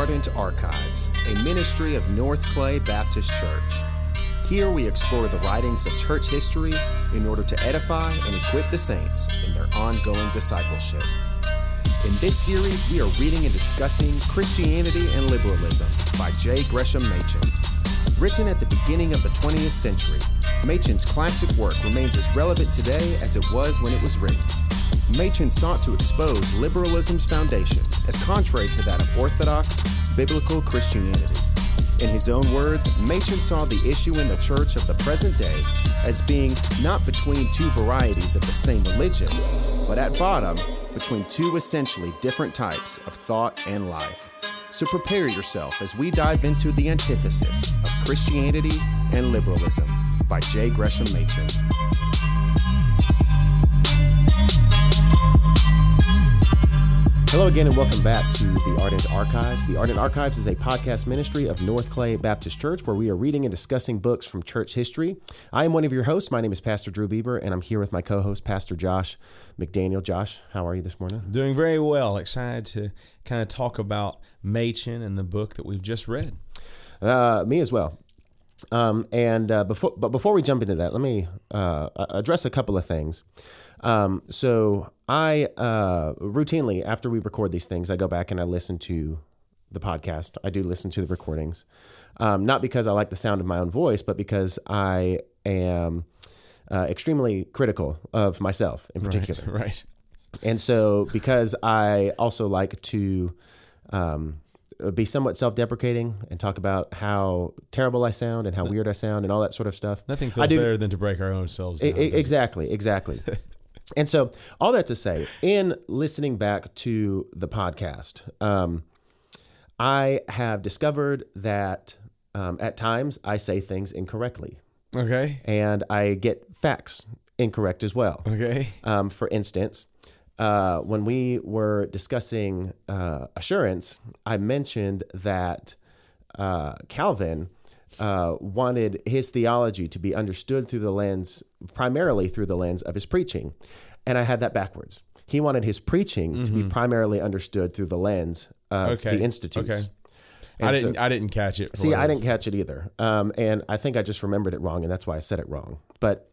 Ardent Archives, a ministry of North Clay Baptist Church. Here we explore the writings of church history in order to edify and equip the saints in their ongoing discipleship. In this series, we are reading and discussing Christianity and Liberalism by J. Gresham Machen. Written at the beginning of the 20th century, Machen's classic work remains as relevant today as it was when it was written. Machen sought to expose liberalism's foundation as contrary to that of Orthodox biblical Christianity. In his own words, Machen saw the issue in the church of the present day as being not between two varieties of the same religion, but at bottom, between two essentially different types of thought and life. So prepare yourself as we dive into the antithesis of Christianity and liberalism by J. Gresham Machen. Hello again, and welcome back to the Ardent Archives. The Ardent Archives is a podcast ministry of North Clay Baptist Church where we are reading and discussing books from church history. I am one of your hosts. My name is Pastor Drew Bieber, and I'm here with my co host, Pastor Josh McDaniel. Josh, how are you this morning? Doing very well. Excited to kind of talk about Machen and the book that we've just read. Uh, me as well. Um, and uh, before, but before we jump into that, let me uh, address a couple of things. Um, so I uh, routinely, after we record these things, I go back and I listen to the podcast. I do listen to the recordings, um, not because I like the sound of my own voice, but because I am uh, extremely critical of myself in particular. Right. right. And so, because I also like to um, be somewhat self-deprecating and talk about how terrible I sound and how weird I sound and all that sort of stuff. Nothing feels better than to break our own selves. Down, exactly, exactly. and so, all that to say, in listening back to the podcast, um, I have discovered that um, at times I say things incorrectly. Okay. And I get facts incorrect as well. Okay. Um, for instance, uh, when we were discussing uh, assurance, I mentioned that uh, Calvin uh, wanted his theology to be understood through the lens, primarily through the lens of his preaching. And I had that backwards. He wanted his preaching mm-hmm. to be mm-hmm. primarily understood through the lens of okay. the institutes. Okay. And I didn't. So, I didn't catch it. See, I didn't catch it either. Um, and I think I just remembered it wrong, and that's why I said it wrong. But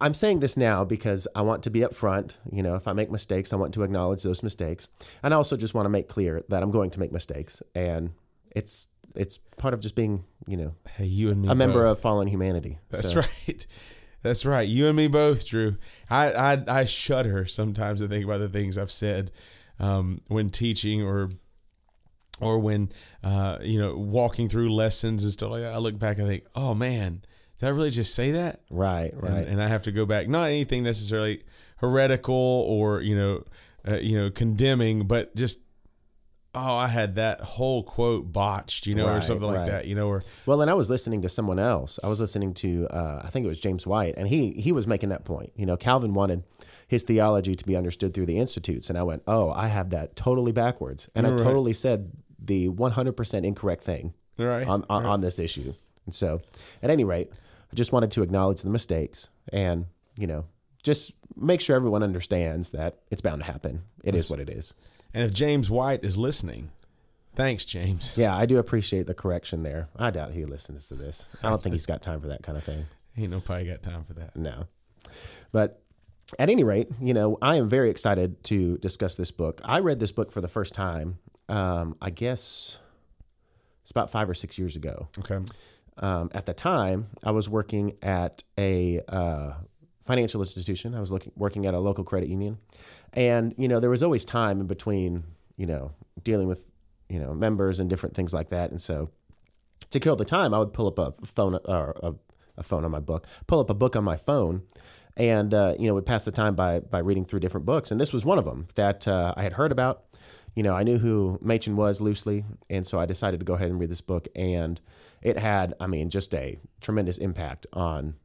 I'm saying this now because I want to be upfront. You know, if I make mistakes, I want to acknowledge those mistakes, and I also just want to make clear that I'm going to make mistakes, and it's it's part of just being, you know, hey, you and me, a member of fallen humanity. That's so. right. That's right. You and me both, Drew. I I, I shudder sometimes to think about the things I've said um, when teaching or or when uh, you know walking through lessons and stuff like that. I look back and think, oh man did I really just say that? Right, right. And, and I have to go back. Not anything necessarily heretical or you know, uh, you know, condemning, but just oh, I had that whole quote botched, you know, right, or something like right. that, you know, or well, and I was listening to someone else. I was listening to, uh, I think it was James White, and he he was making that point. You know, Calvin wanted his theology to be understood through the institutes, and I went, oh, I have that totally backwards, and. I totally said the one hundred percent incorrect thing, right, on on, on this issue. And so, at any rate, I just wanted to acknowledge the mistakes and, you know, just make sure everyone understands that it's bound to happen. It yes. is what it is. And if James White is listening, thanks, James. Yeah, I do appreciate the correction there. I doubt he listens to this. I don't think he's got time for that kind of thing. He Ain't nobody got time for that. No. But at any rate, you know, I am very excited to discuss this book. I read this book for the first time, um, I guess it's about five or six years ago. Okay um, at the time, I was working at a uh, financial institution. I was looking, working at a local credit union, and you know there was always time in between, you know, dealing with you know members and different things like that. And so, to kill the time, I would pull up a phone or a, a phone on my book, pull up a book on my phone, and uh, you know would pass the time by by reading through different books. And this was one of them that uh, I had heard about. You know, I knew who Machen was loosely, and so I decided to go ahead and read this book. And it had, I mean, just a tremendous impact on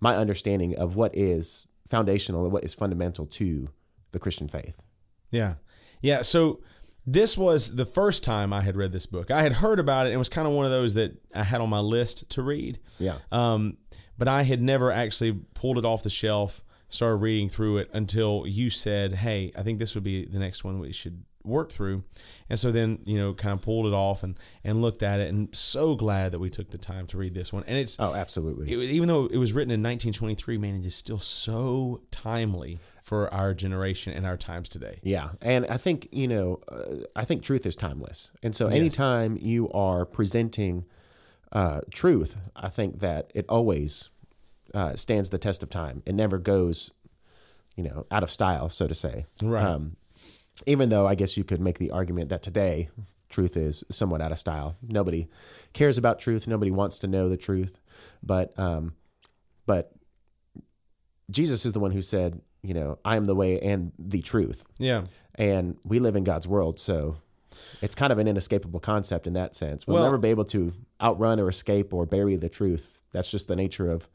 my understanding of what is foundational and what is fundamental to the Christian faith. Yeah. Yeah. So this was the first time I had read this book. I had heard about it and was kind of one of those that I had on my list to read. Yeah. Um, but I had never actually pulled it off the shelf, started reading through it until you said, "Hey, I think this would be the next one we should work through. And so then, you know, kind of pulled it off and, and looked at it and so glad that we took the time to read this one. And it's, Oh, absolutely. it, even though it was written in 1923, man, it is still so timely for our generation and our times today. Yeah, and I think you know, uh, I think truth is timeless, and so anytime you are presenting uh, truth, I think that it always uh, stands the test of time. It never goes, you know, out of style, so to say. Right. Um, even though I guess you could make the argument that today truth is somewhat out of style. Nobody cares about truth. Nobody wants to know the truth, but um, but Jesus is the one who said, you know, I am the way and the truth Yeah. and we live in God's world, so it's kind of an inescapable concept in that sense. We'll Well- never be able to outrun or escape or bury the truth. That's just the nature of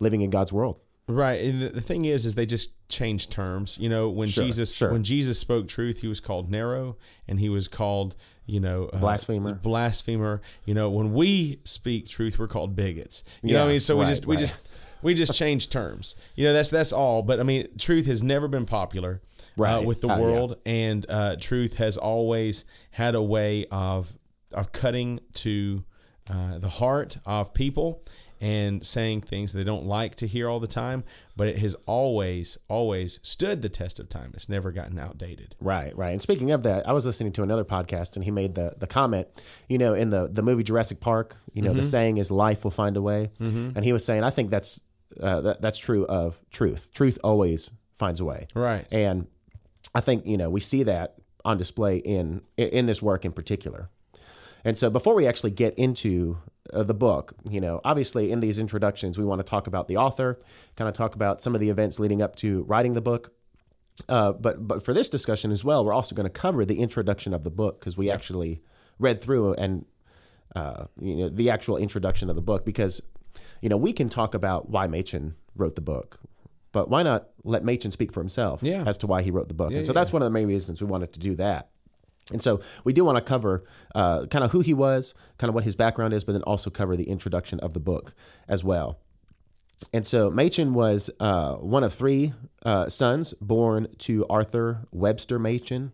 living in God's world. Right. And the, the thing is, is they just changed terms. You know, when Sure, Jesus sure. when Jesus spoke truth, he was called narrow, and he was called, you know, uh, Blasphemer. Blasphemer. You know, when we speak truth, we're called bigots. You know what I mean? So we right, just we right. just we just changed terms. You know, that's that's all. But I mean, truth has never been popular. Uh, Right. with the yeah. world, and uh, truth has always had a way of of cutting to uh, the heart of people and saying things they don't like to hear all the time, but it has always, always stood the test of time. It's never gotten outdated. Right, right. And speaking of that, I was listening to another podcast, and he made the the comment. You know, in the the movie Jurassic Park, you know, the Mm-hmm. saying is "life will find a way," and he was saying, I think that's uh, that, that's true of truth. Truth always finds a way. Right. And I think you know we see that on display in in this work in particular. And so before we actually get into uh, the book, you know, obviously in these introductions we want to talk about the author, kind of talk about some of the events leading up to writing the book. Uh, but but for this discussion as well, we're also going to cover the introduction of the book because we actually read through and uh, you know the actual introduction of the book because you know we can talk about why Machen wrote the book, but why not let Machen speak for himself Yeah. as to why he wrote the book? and so yeah. that's one of the main reasons we wanted to do that. And so we do want to cover uh, kind of who he was, kind of what his background is, but then also cover the introduction of the book as well. And so Machen was uh, one of three uh, sons born to Arthur Webster Machen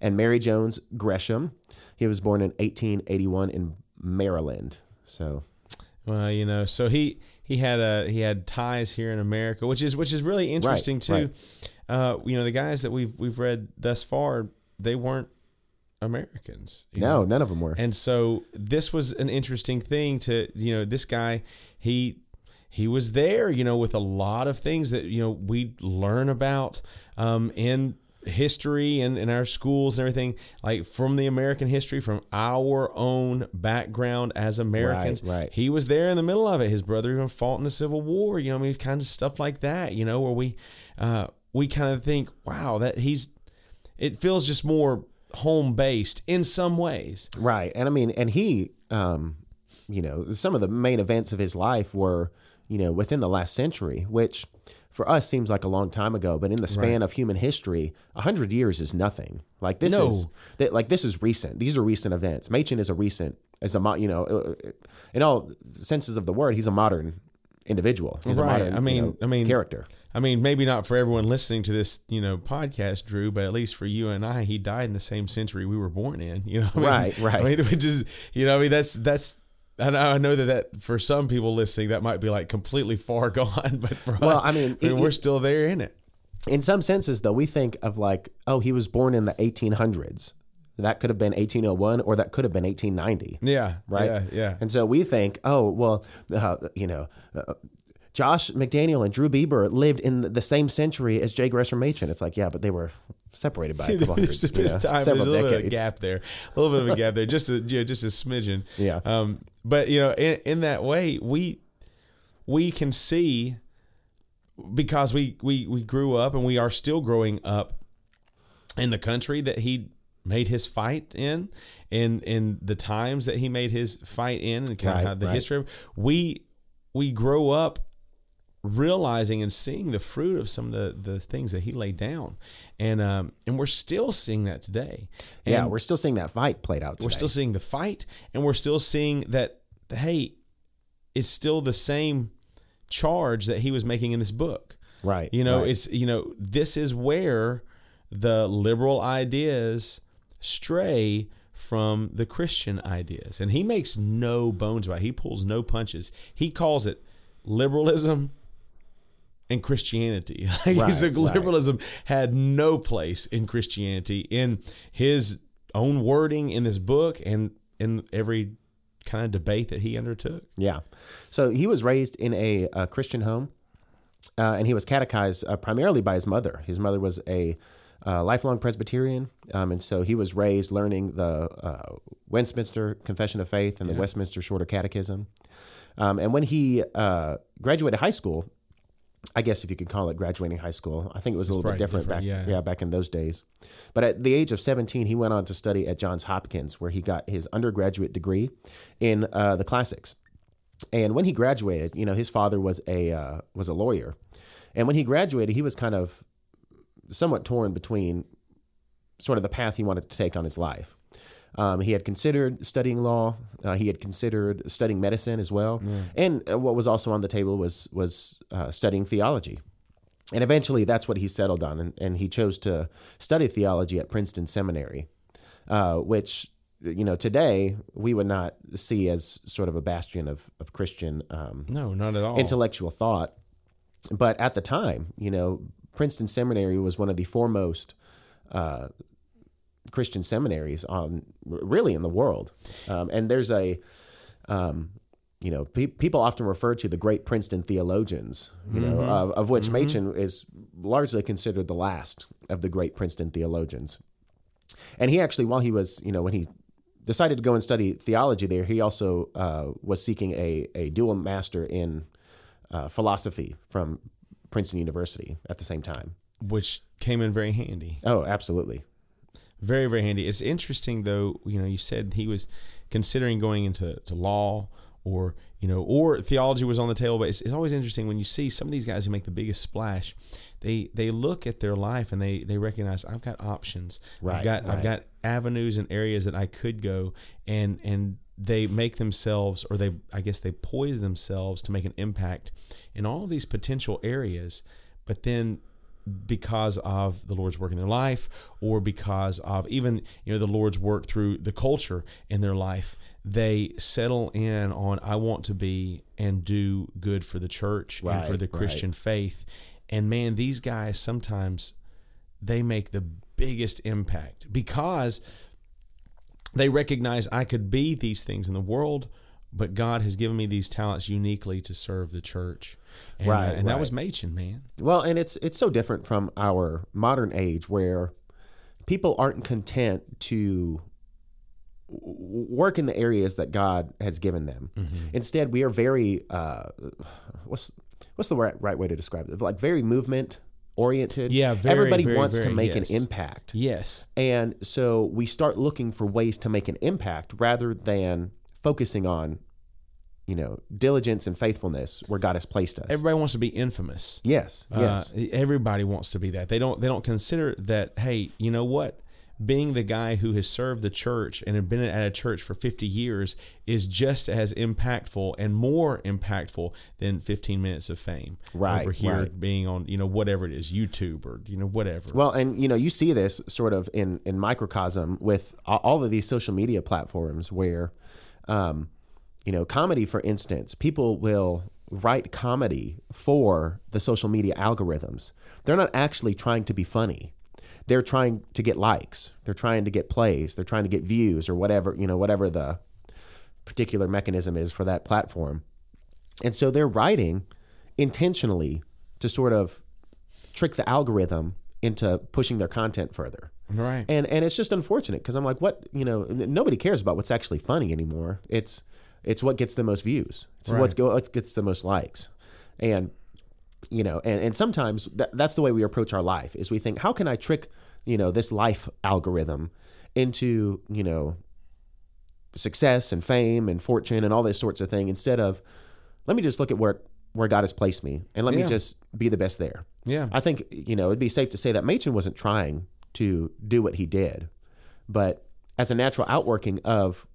and Mary Jones Gresham. He was born in 1881 in Maryland. So Well, you know, so he he had a he had ties here in America, which is which is really interesting too. right. Uh, you know, the guys that we've we've read thus far, they weren't Americans. no, none of them were. And so this was an interesting thing to, you know, this guy, he he was there, you know, with a lot of things that, you know, we learn about um, in history and in our schools and everything, like from the American history, from our own background as Americans. right. He was there in the middle of it. His brother even fought in the Civil War, you know, I mean, kind of stuff like that, you know, where we uh, we kind of think, wow, that he's it feels just more home based in some ways. Right. And I mean, and he, um, you know, some of the main events of his life were, you know, within the last century, which for us seems like a long time ago, but in the span of human history, a hundred years is nothing. Like this No. is, that like this is recent. These are recent events. Machen is a recent, is a, mo- you know, uh, in all senses of the word, he's a modern individual. He's Right. a modern, I mean- you know, I mean- character. I mean, maybe not for everyone listening to this, you know, podcast, Drew, but at least for you and I, he died in the same century we were born in. You know, I mean? Right, right. I mean, which is, you know, I mean, that's that's. I know, I know that, that for some people listening, that might be like completely far gone, but for Well, us, I mean, it- we're still there in it. in some senses though we think of like oh he was born in the 1800s that could have been 1801 or that could have been 1890 Yeah, right Yeah, yeah. and so we think oh well uh, you know uh, josh mcdaniel and drew bieber lived in the same century as jay gresham machen it's like yeah but they were separated by a couple hundred, a you know, of time. There's a little bit of decades gap there. A little bit of a gap there. Just a you know, just a smidgen. Yeah. Um, but you know, in, in that way, we we can see because we we we grew up and we are still growing up in the country that he made his fight in, in in the times that he made his fight in, and kind Right, of the right. history. Of, we we grow up realizing and seeing the fruit of some of the, the things that he laid down and um and we're still seeing that today and yeah we're still seeing that fight played out we're still seeing the fight and we're still seeing that hey it's still the same charge that he was making in this book right you know right. it's you know this is where the liberal ideas stray from the Christian ideas. And he makes no bones about it. He pulls no punches. He calls it liberalism and Christianity. Like Right, like, right. liberalism had no place in Christianity in his own wording in this book and in every kind of debate that he undertook. Yeah. So he was raised in a, a Christian home, uh, and he was catechized uh, primarily by his mother. His mother was a uh, lifelong Presbyterian, um, and so he was raised learning the uh, Westminster Confession of Faith and the Westminster Shorter Catechism. Um, and when he uh, graduated high school, I guess if you could call it graduating high school, I think it was a little bit different, different, back yeah. yeah back in those days. But at the age of 17, he went on to study at Johns Hopkins, where he got his undergraduate degree in uh, the classics. And when he graduated, you know, his father was a uh, was a lawyer, and when he graduated, he was kind of somewhat torn between sort of the path he wanted to take on his life. Um, he had considered studying law. Uh, he had considered studying medicine as well, and uh, what was also on the table was was uh, studying theology. And eventually, that's what he settled on, and, and he chose to study theology at Princeton Seminary, uh, which you know today we would not see as sort of a bastion of of Christian um, No, not at all. intellectual thought. But at the time, you know, Princeton Seminary was one of the foremost uh, Christian seminaries on really in the world. Um, and there's a, um, you know, pe- people often refer to the great Princeton theologians, you know, of, of which Machen is largely considered the last of the great Princeton theologians. And he actually, while he was, you know, when he decided to go and study theology there, he also uh, was seeking a, a dual master in uh, philosophy from Princeton University at the same time. which came in very handy. Oh, absolutely. Very, very handy. It's interesting though, you know, you said he was considering going into to law or, you know, or theology was on the table, but it's, it's always interesting when you see some of these guys who make the biggest splash, they they look at their life and they they recognize I've got options. Right, I've got I've got avenues and areas that I could go and and they make themselves or they I guess they poise themselves to make an impact in all these potential areas, but then because of the Lord's work in their life or because of even you know the Lord's work through the culture in their life they settle in on I want to be and do good for the church and for Right, the right. Christian faith and man these guys sometimes they make the biggest impact because they recognize I could be these things in the world but God has given me these talents uniquely to serve the church and, uh, Right, and that was Machen man Well, and it's it's so different from our modern age where people aren't content to work in the areas that God has given them. Mm-hmm. Instead, we are very uh, what's what's the right, right way to describe it? Like very movement oriented. Yeah, very, everybody very, wants to make yes. an impact. yes And so we start looking for ways to make an impact rather than focusing on, you know, diligence and faithfulness where God has placed us. everybody wants to be infamous. yes, yes. Uh, everybody wants to be that. They don't. They don't consider that. Hey, you know what? Being the guy who has served the church and have been at a church for 50 years is just as impactful and more impactful than 15 minutes of fame. Right, Over here right. being on, you know, whatever it is, YouTube or, you know, whatever. Well, and you know, you see this sort of in in microcosm with all of these social media platforms where, um, you know, comedy, for instance, people will write comedy for the social media algorithms. They're not actually trying to be funny. They're trying to get likes. They're trying to get plays. They're trying to get views or whatever you know, whatever the particular mechanism is for that platform. And so they're writing intentionally to sort of trick the algorithm into pushing their content further. right. And and it's just unfortunate because I'm like, what you know, nobody cares about what's actually funny anymore. It's it's what gets the most views. It's Right. what's go what gets the most likes, and you know, and and sometimes that, that's the way we approach our life is we think, how can I trick you know this life algorithm into you know success and fame and fortune and all this sorts of thing instead of let me just look at where where God has placed me and let Yeah. me just be the best there. yeah. I think you know it'd be safe to say that Machen wasn't trying to do what he did, but as a natural outworking of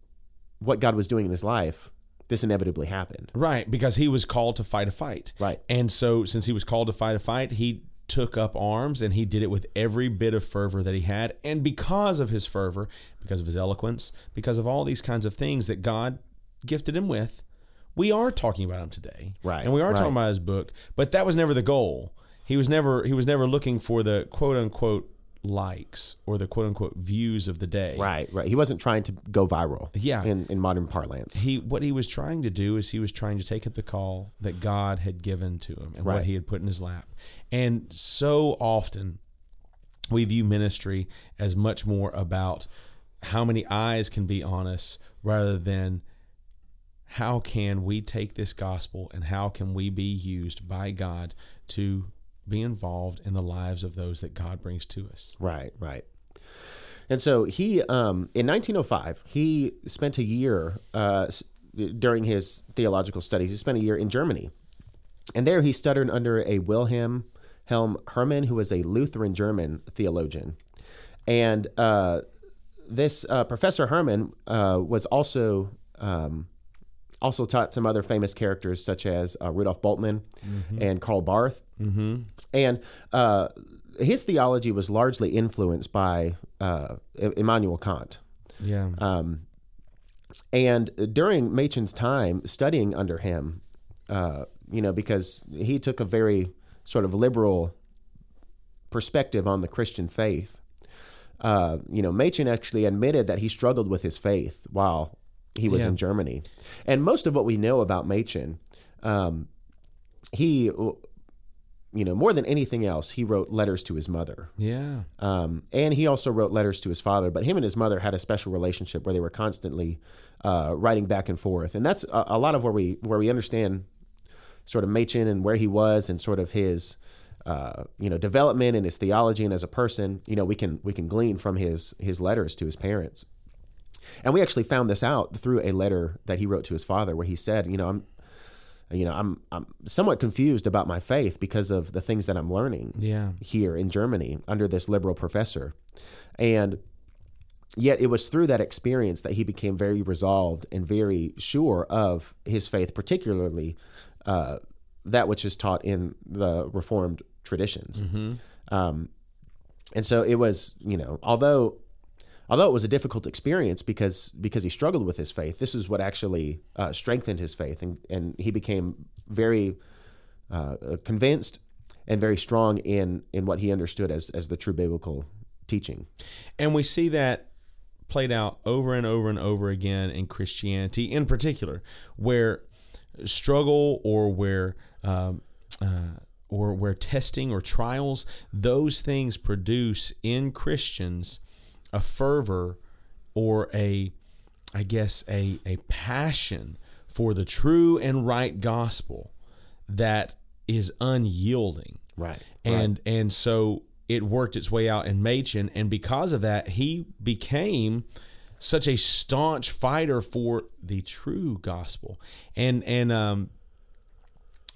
what God was doing in his life, this inevitably happened. Right, because he was called to fight a fight. Right. And so since he was called to fight a fight, he took up arms and he did it with every bit of fervor that he had. And because of his fervor, because of his eloquence, because of all these kinds of things that God gifted him with, we are talking about him today. Right, And we are right. talking about his book, but that was never the goal. He was never he was never looking for the quote unquote likes or the quote unquote views of the day. Right, right. He wasn't trying to go viral. Yeah. In, in modern parlance. He what he was trying to do is he was trying to take up the call that God had given to him and Right. what he had put in his lap. And so often we view ministry as much more about how many eyes can be on us rather than how can we take this gospel and how can we be used by God to be involved in the lives of those that God brings to us. Right, right. And so he, um, in 1905, he spent a year uh, during his theological studies. He spent a year in Germany, and there he studied under a Wilhelm Helm Herrmann, who was a Lutheran German theologian. And uh, this uh, Professor Herrmann uh, was also um, also taught some other famous characters such as uh, Rudolf Bultmann and Karl Barth. Mm-hmm. And uh, his theology was largely influenced by uh, Immanuel Kant. Yeah. Um, and during Machen's time studying under him, uh, you know, because he took a very sort of liberal perspective on the Christian faith, uh, you know, Machen actually admitted that he struggled with his faith while he was Yeah. in Germany. And most of what we know about Machen, um, he, you know, more than anything else, he wrote letters to his mother. yeah. Um, and he also wrote letters to his father, but him and his mother had a special relationship where they were constantly uh, writing back and forth, and that's a, a lot of where we where we understand sort of Machen and where he was and sort of his uh, you know development and his theology and as a person. You know, we can we can glean from his his letters to his parents, and we actually found this out through a letter that he wrote to his father, where he said, you know, I'm you know I'm I'm somewhat confused about my faith because of the things that I'm learning Yeah. here in Germany under this liberal professor. And yet it was through that experience that he became very resolved and very sure of his faith, particularly uh, that which is taught in the Reformed traditions. Um, and so it was, you know, although although it was a difficult experience because because he struggled with his faith, this is what actually uh, strengthened his faith, and and he became very uh, convinced and very strong in in what he understood as as the true biblical teaching. And we see that played out over and over and over again in Christianity, in particular, where struggle or where um, uh, or where testing or trials, those things produce in Christians a fervor or a, I guess, a, a passion for the true and right gospel that is unyielding Right. and and so it worked its way out in Machen, and because of that, he became such a staunch fighter for the true gospel. And and um,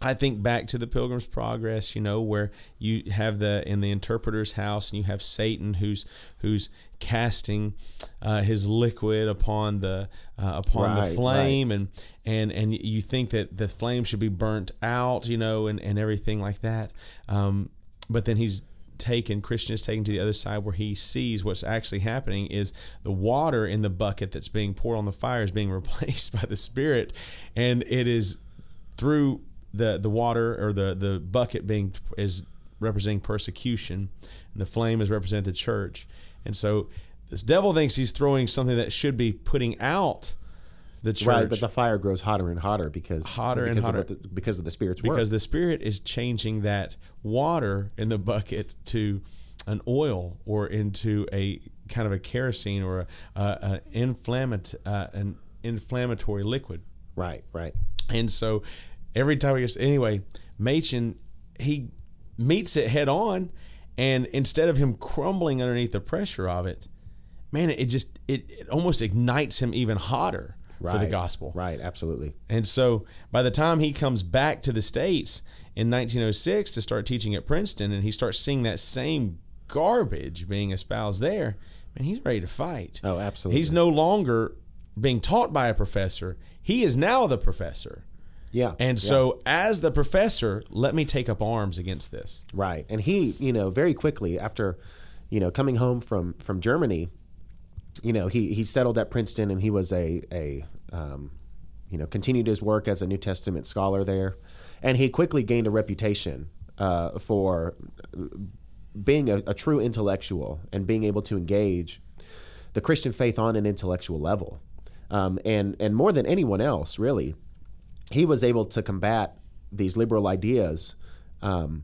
I think back to the Pilgrim's Progress, you know, where you have the in the interpreter's house, and you have Satan who's who's casting uh, his liquid upon the uh, upon Right, the flame, and and and you think that the flame should be burnt out, you know, and and everything like that. Um, but then he's taken Christian is taken to the other side where he sees what's actually happening is the water in the bucket that's being poured on the fire is being replaced by the Spirit, and it is through the the water or the the bucket being is representing persecution, and the flame is representing the church, and so the devil thinks he's throwing something that should be putting out the church, Right, but the fire grows hotter and hotter because Hotter and because hotter. of the, because of the spirit's work. because the spirit is changing that water in the bucket to an oil or into a kind of a kerosene or a, a, a inflammat, uh, an inflammatory liquid. Right, right. And so every time he gets anyway, Machen he meets it head on, and instead of him crumbling underneath the pressure of it, man, it just it, it almost ignites him even hotter for the gospel. Right, absolutely. And so by the time he comes back to the States in 1906 to start teaching at Princeton and he starts seeing that same garbage being espoused there, man, he's ready to fight. Oh, absolutely. He's no longer being taught by a professor. He is now the professor. Yeah, And yeah. so, as the professor, let me take up arms against this. Right. And he, you know, very quickly after, you know, coming home from from Germany, you know, he he settled at Princeton and he was a a um, you know, continued his work as a New Testament scholar there, and he quickly gained a reputation uh, for being a, a true intellectual and being able to engage the Christian faith on an intellectual level. Um, and and more than anyone else, really, he was able to combat these liberal ideas, um,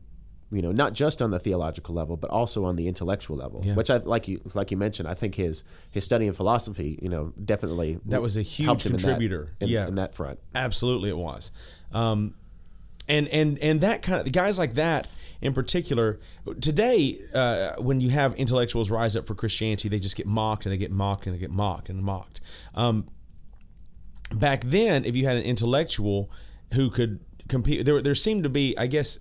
you know, not just on the theological level, but also on the intellectual level. Yeah. Which I like you like you mentioned. I think his his study in philosophy, you know, definitely That was a huge him in that- contributor. in, Yeah. in that front. Absolutely, it was. Um, and and and that kind of guys like that in particular today, uh, when you have intellectuals rise up for Christianity, they just get mocked and they get mocked and they get mocked and mocked. Um, back then, if you had an intellectual who could compete, there there seemed to be, I guess,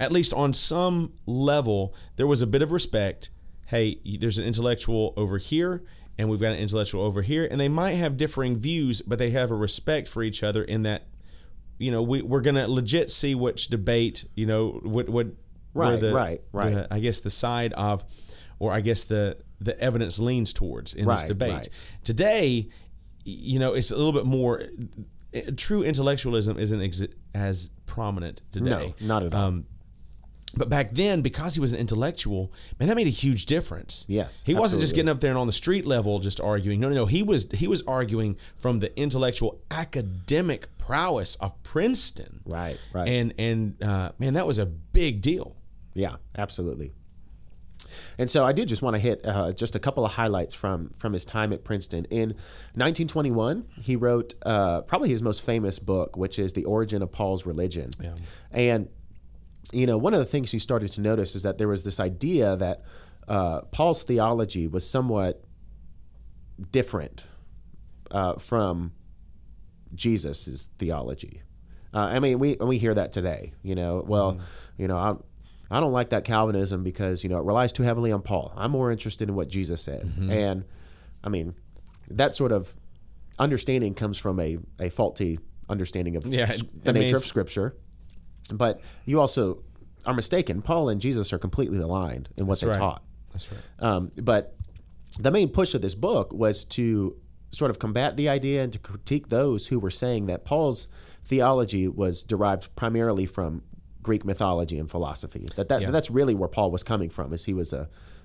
at least on some level, there was a bit of respect. Hey, there's an intellectual over here, and we've got an intellectual over here, and they might have differing views, but they have a respect for each other in that, you know, we, we're gonna legit see which debate, you know, what what Right, the, right, right. the- I guess the side of, or I guess the the evidence leans towards in this debate. right. Today, you know, it's a little bit more. True intellectualism isn't as prominent today. No, not at all. Um, but back then, because he was an intellectual, man, that made a huge difference. Yes, he wasn't just getting up there and on the street level just arguing. No, no, no. He was he was arguing from the intellectual academic prowess of Princeton. Right, right. And and uh, man, that was a big deal. Yeah, absolutely. And so I do just want to hit uh, just a couple of highlights from from his time at Princeton. In 1921, he wrote uh, probably his most famous book, which is The Origin of Paul's Religion. Yeah. And you know, one of the things he started to notice is that there was this idea that uh, Paul's theology was somewhat different uh, from Jesus's theology. Uh, I mean, we we hear that today. You know, well, you know, I don't like that Calvinism because you know it relies too heavily on Paul. I'm more interested in what Jesus said, and I mean, that sort of understanding comes from a, a faulty understanding of Yeah, it- the I mean, nature of Scripture. But you also are mistaken. Paul and Jesus are completely aligned in what That's they right. taught. That's right. Um, but the main push of this book was to sort of combat the idea and to critique those who were saying that Paul's theology was derived primarily from Greek mythology and philosophy. That, that Yeah. that's really where Paul was coming from, is he was a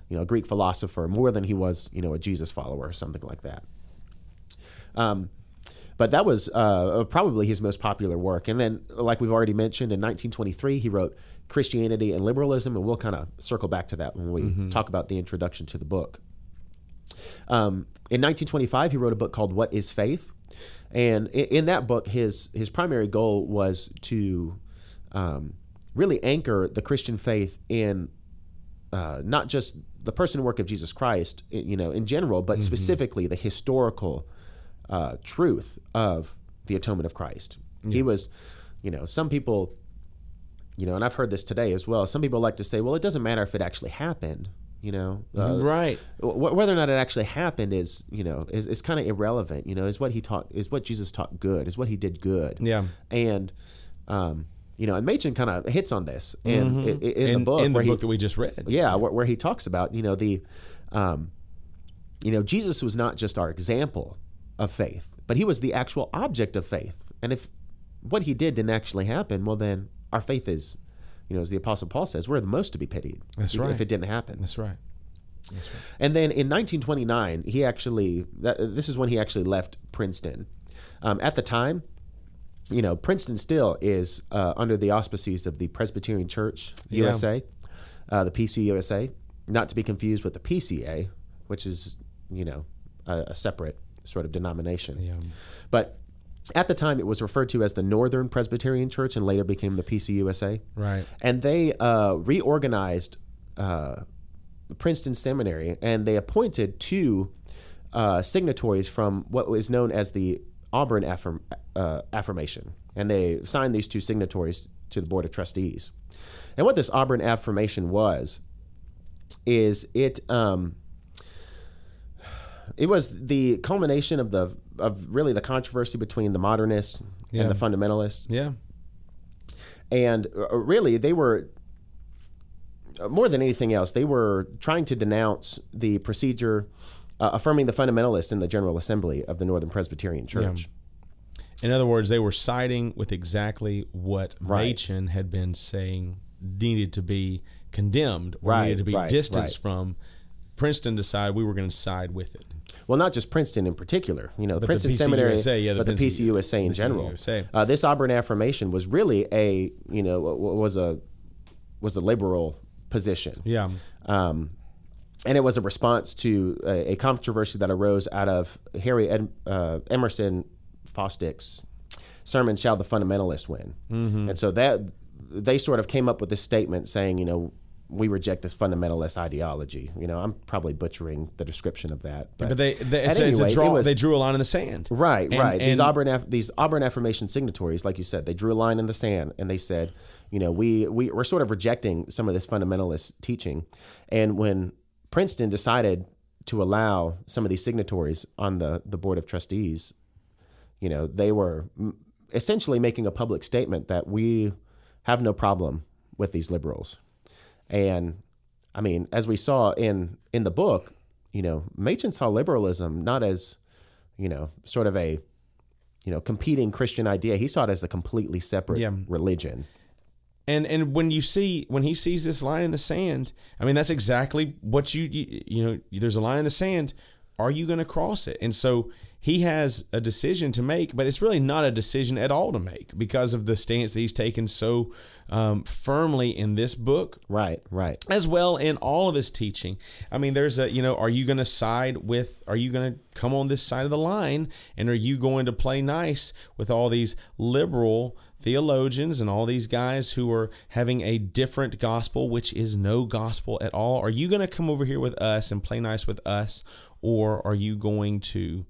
you know a Greek philosopher more than he was you know a Jesus follower or something like that. Um, but that was uh, probably his most popular work. And then, like we've already mentioned, in 1923, he wrote Christianity and Liberalism, and we'll kind of circle back to that when we talk about the introduction to the book. Um, in 1925, he wrote a book called "What Is Faith," and in, in that book, his his primary goal was to um, really anchor the Christian faith in uh, not just the person and work of Jesus Christ, you know, in general, but specifically the historical uh, truth of the atonement of Christ. He was, you know, some people, you know, and I've heard this today as well. Some people like to say, well, it doesn't matter if it actually happened. You know, uh, right. wh- whether or not it actually happened is, you know, is, is kind of irrelevant. You know, is what he taught, is what Jesus taught good, is what he did good. Yeah. And, um, you know, and Machen kind of hits on this and i- i- in, the Mm-hmm. in, book in the book he, that we just read. yeah, where, where he talks about, you know, the, um, you know, Jesus was not just our example of faith, but he was the actual object of faith. And if what he did didn't actually happen, well, then our faith is, you know, as the Apostle Paul says, we're the most to be pitied. That's if, right. If it didn't happen. That's right. And then in 1929, he actually, that, this is when he actually left Princeton. Um, at the time, you know, Princeton still is uh, under the auspices of the Presbyterian Church Yeah. USA, uh, the PCUSA, not to be confused with the PCA, which is, you know, a, a separate sort of denomination. Yeah. But at the time, it was referred to as the Northern Presbyterian Church and later became the PCUSA. Right. And they uh, reorganized uh, Princeton Seminary and they appointed two uh, signatories from what was known as the Auburn affirm, uh, Affirmation. And they signed these two signatories to the Board of Trustees. And what this Auburn Affirmation was, is it um, it was the culmination of the of really the controversy between the modernists Yeah. and the fundamentalists Yeah. and uh, really they were uh, more than anything else, they were trying to denounce the procedure uh, affirming the fundamentalists in the General Assembly of the Northern Presbyterian Church. In other words, they were siding with exactly what Right. Machen had been saying needed to be condemned or Right, needed to be right, distanced from. Princeton decided we were going to side with it. Well, not just Princeton in particular, you know, the Princeton PCUSA, Seminary, yeah, the but the PCUSA in general. Uh, this Auburn Affirmation was really a, you know, was a was a liberal position. Yeah. Um, and it was a response to a, a controversy that arose out of Harry Ed, uh, Emerson Fosdick's sermon, "Shall the Fundamentalists Win?" Mm-hmm. And so that they sort of came up with this statement saying, you know, we reject this fundamentalist ideology. You know, I'm probably butchering the description of that, But they, they it's, a- it's draw. was- they drew a line in the sand. Right, And- right. these Auburn these Auburn affirmation signatories, like you said, they drew a line in the sand and they said, you know, we we we're sort of rejecting some of this fundamentalist teaching. And when Princeton decided to allow some of these signatories on the the board of trustees, you know, they were essentially making a public statement that we have no problem with these liberals. And I mean, as we saw in in the book, you know, Machen saw liberalism not as, you know, sort of a, you know, competing Christian idea. He saw it as a completely separate Yeah. religion. And and when you see when he sees this line in the sand, I mean that's exactly what you you, you know. There's a line in the sand. Are you going to cross it? And so he has a decision to make, but it's really not a decision at all to make because of the stance that he's taken so um, firmly in this book Right, right. as well in all of his teaching. I mean, there's a, you know, are you going to side with, are you going to come on this side of the line? And are you going to play nice with all these liberal theologians and all these guys who are having a different gospel, which is no gospel at all? Are you going to come over here with us and play nice with us? Or are you going to,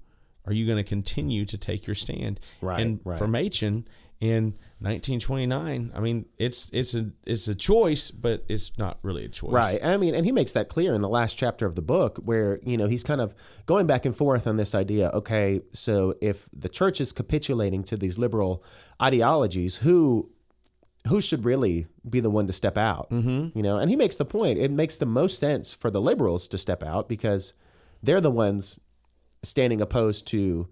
are you going to continue to take your stand? Right, And right. for Machen in 1929, I mean, it's it's a it's a choice, but it's not really a choice. Right. I mean, and he makes that clear in the last chapter of the book where, you know, he's kind of going back and forth on this idea. Okay, so if the church is capitulating to these liberal ideologies, who who should really be the one to step out? Mm-hmm. You know, and he makes the point. It makes the most sense for the liberals to step out because they're the ones standing opposed to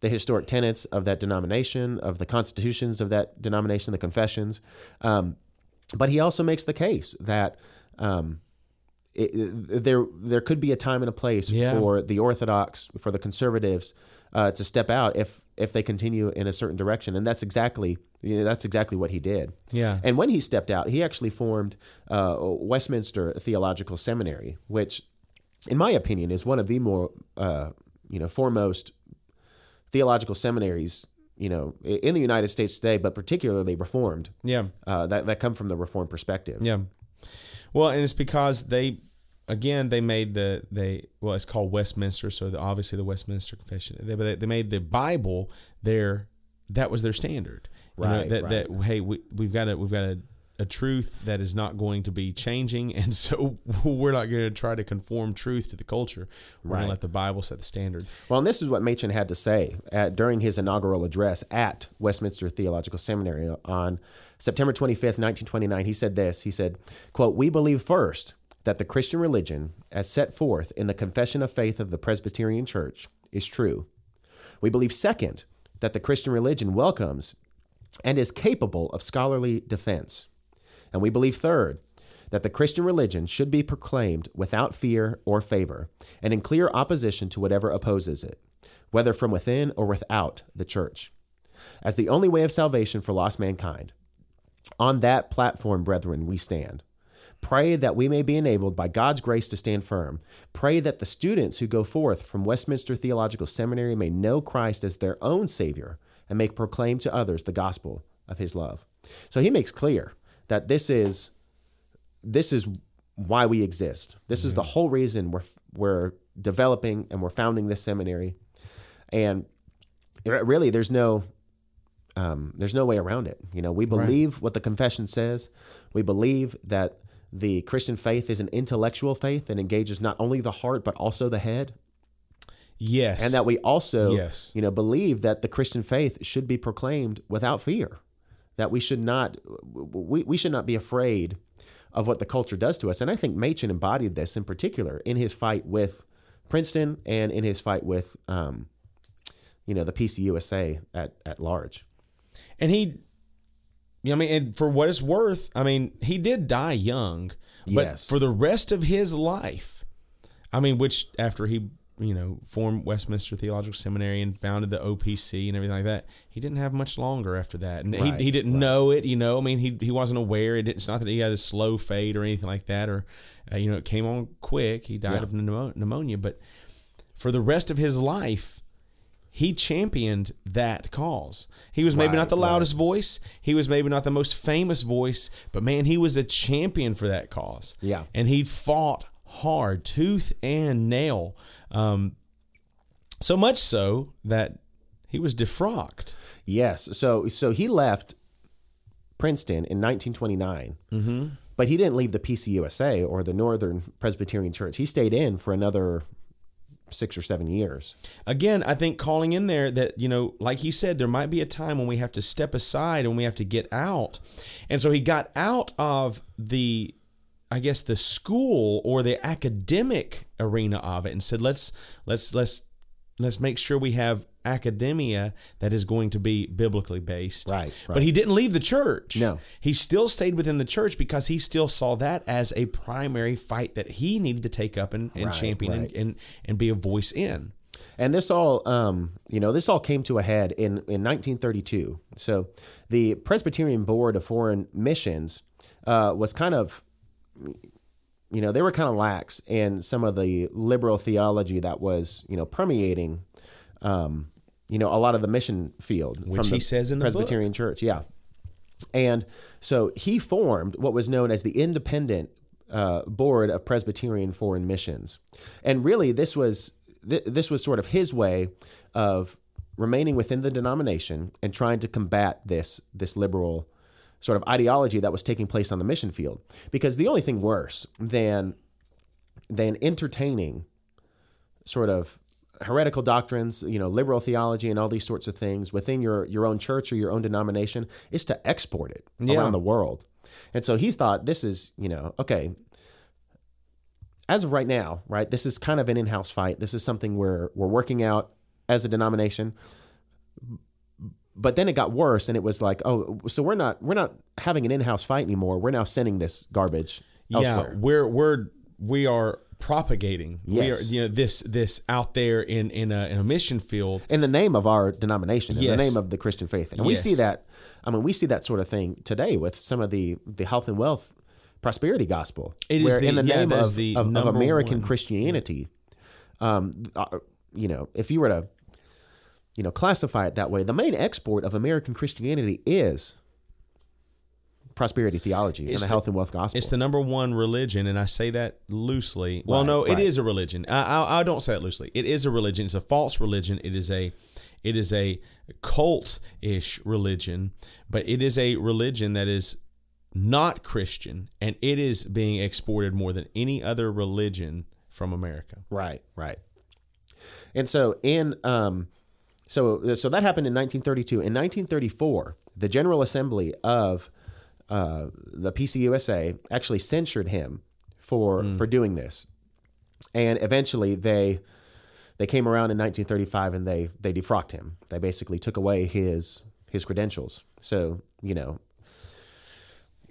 the historic tenets of that denomination, of the constitutions of that denomination, the confessions. Um, but he also makes the case that um, it, it- there there could be a time and a place Yeah. for the Orthodox, for the conservatives, uh, to step out if if they continue in a certain direction, and that's exactly you know, that's exactly what he did. Yeah. And when he stepped out, he actually formed uh, Westminster Theological Seminary, which, in my opinion, is one of the more uh, you know foremost theological seminaries you know in the United States today, but particularly Reformed. Yeah. Uh, that that come from the Reformed perspective. Yeah. Well, and it's because they, again, they made the they well, it's called Westminster, so the, obviously the Westminster Confession. They, but they, they made the Bible their that was their standard. You know, Right, that that hey, we we've got to, we've got a a truth that is not going to be changing, and so we're not going to try to conform truth to the culture. We're going to let the Bible set the standard. Well, and this is what Machen had to say at, during his inaugural address at Westminster Theological Seminary on September 25th, 1929. He said this He said, quote, We believe first that the Christian religion, as set forth in the Confession of Faith of the Presbyterian Church, is true. We believe second that the Christian religion welcomes and is capable of scholarly defense. And we believe third that the Christian religion should be proclaimed without fear or favor and in clear opposition to whatever opposes it, whether from within or without the church, as the only way of salvation for lost mankind. On that platform, brethren, we stand. Pray that we may be enabled by God's grace to stand firm. Pray that the students who go forth from Westminster Theological Seminary may know Christ as their own Savior and may proclaim to others the gospel of his love. So he makes clear that this is this is why we exist. This is the whole reason we're we're developing and we're founding this seminary. And really there's no um, there's no way around it. You know, we believe what the confession says. We believe that the Christian faith is an intellectual faith that engages not only the heart but also the head, Yes. and that we also, Yes. you know, believe that the Christian faith should be proclaimed without fear. That we should not we, we should not be afraid of what the culture does to us. And I think Machen embodied this in particular in his fight with Princeton and in his fight with um, you know the PCUSA at at large. And he, I mean, and for what it's worth, I mean, he did die young, but Yes. for the rest of his life, I mean, which after he, you know, formed Westminster Theological Seminary and founded the OPC and everything like that, he didn't have much longer after that, and Right, he, he didn't know it. You know, I mean, he he wasn't aware. It, it's not that he had a slow fade or anything like that, or uh, you know, it came on quick. He died Yeah. of pneumonia, but for the rest of his life he championed that cause. He was maybe Right, not the right. loudest voice, he was maybe not the most famous voice, but man, he was a champion for that cause. Yeah. And he fought hard, tooth and nail. Um, so much so that he was defrocked. Yes. So so he left Princeton in 1929. Mm-hmm. But he didn't leave the PCUSA or the Northern Presbyterian Church. He stayed in for another six or seven years. Again, I think calling in there that, you know, like he said, there might be a time when we have to step aside and we have to get out. And so he got out of the I guess the school or the academic arena of it and said let's let's let's let's make sure we have academia that is going to be biblically based. Right, But he didn't leave the church. No. He still stayed within the church because he still saw that as a primary fight that he needed to take up and, and Right, champion right. And, and and be a voice in. And this all, um, you know, this all came to a head in, in 1932. So the Presbyterian Board of Foreign Missions uh, was kind of, you know, they were kind of lax in some of the liberal theology that was, you know, permeating, um, you know, a lot of the mission field. Which he says in the book. Presbyterian Church. Yeah. And so he formed what was known as the Independent uh, Board of Presbyterian Foreign Missions, and really this was th- this was sort of his way of remaining within the denomination and trying to combat this this liberal sort of ideology that was taking place on the mission field. Because the only thing worse than than entertaining sort of heretical doctrines, you know, liberal theology and all these sorts of things within your your own church or your own denomination is to export it Yeah. around the world. And so he thought this is, you know, okay, as of right now, right, this is kind of an in-house fight. This is something we're we're working out as a denomination. But then it got worse and it was like, oh, so we're not we're not having an in-house fight anymore. We're now sending this garbage elsewhere. Yeah, we're we're we are propagating. We are, you know this this out there in in a, in a mission field. in the name of our denomination, in Yes. the name of the Christian faith. And we see that, I mean, we see that sort of thing today with some of the, the health and wealth prosperity gospel. It where the- in the yeah, name of, the of, of American one. Christianity, um, uh, you know, if you were to, you know, classify it that way, the main export of American Christianity is prosperity theology and the the- health and wealth gospel. It's the number one religion, and I say that loosely. well, no, it right. is a religion. I, I, I don't say it loosely. It is a religion. It's a false religion. It is a it is a cult ish religion, but it is a religion that is not Christian, and it is being exported more than any other religion from America. Right, right. And so in um so so that happened in 1932. In 1934, the General Assembly of uh, the PCUSA actually censured him for for doing this. And eventually they they came around in 1935 and they they defrocked him. They basically took away his his credentials. So, you know,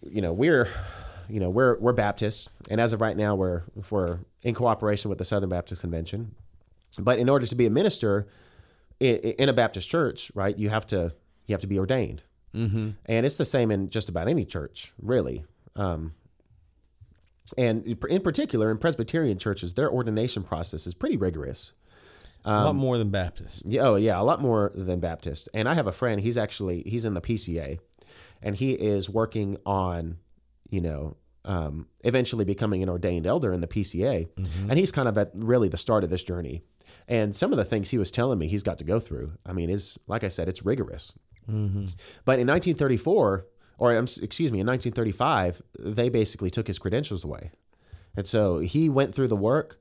you know, we're you know, we're we're Baptists, and as of right now, we're we're in cooperation with the Southern Baptist Convention. But in order to be a minister in, in a Baptist church, right, you have to you have to be ordained, mm-hmm. and it's the same in just about any church, really. Um, and in particular, in Presbyterian churches, their ordination process is pretty rigorous. a lot more than Baptist. Yeah, oh yeah, a lot more than Baptist. And I have a friend. He's actually he's in the PCA, and he is working on, you know, um, eventually becoming an ordained elder in the PCA. And he's kind of at really the start of this journey. And some of the things he was telling me he's got to go through. I mean, is like I said, it's rigorous. But in 1934, or excuse me, in 1935, they basically took his credentials away. And so he went through the work.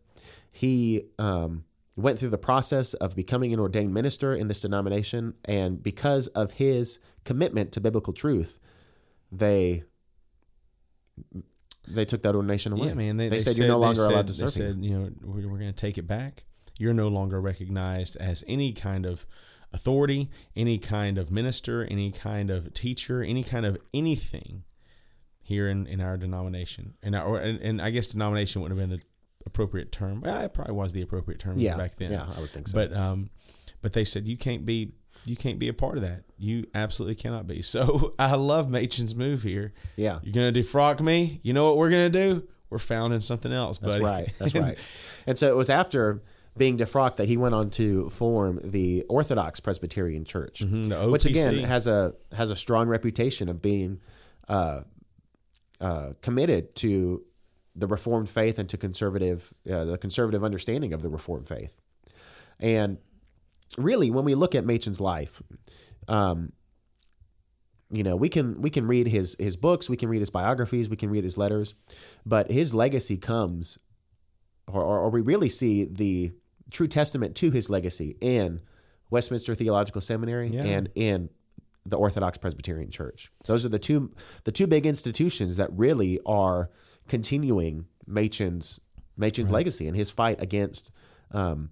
He um, went through the process of becoming an ordained minister in this denomination, and because of his commitment to biblical truth, they they took that ordination away. Yeah, man. They, said, you're no longer said- allowed to They serve here. said, you know, we're, we're going to take it back. You're no longer recognized as any kind of authority, any kind of minister, any kind of teacher, any kind of anything here in, in our denomination. And, our, and, and I guess denomination wouldn't have been the appropriate term. Well, it probably was the appropriate term Yeah, back then. yeah, I would think so. But um, but they said you can't be you can't be a part of that. You absolutely cannot be. So I love Machen's move here. Yeah. You're gonna defrock me. You know what we're gonna do? We're founding something else, That's right. That's right. And so it was after being defrocked that he went on to form the Orthodox Presbyterian Church, Mm-hmm, which again has a has a strong reputation of being uh, uh, committed to the Reformed faith and to conservative uh, the conservative understanding of the Reformed faith. And really, when we look at Machen's life, um, you know, we can we can read his his books, we can read his biographies, we can read his letters, but his legacy comes, or, or, or we really see the true testament to his legacy in Westminster Theological Seminary Yeah. and in the Orthodox Presbyterian Church. Those are the two the two big institutions that really are continuing Machen's Machen's legacy and his fight against, um,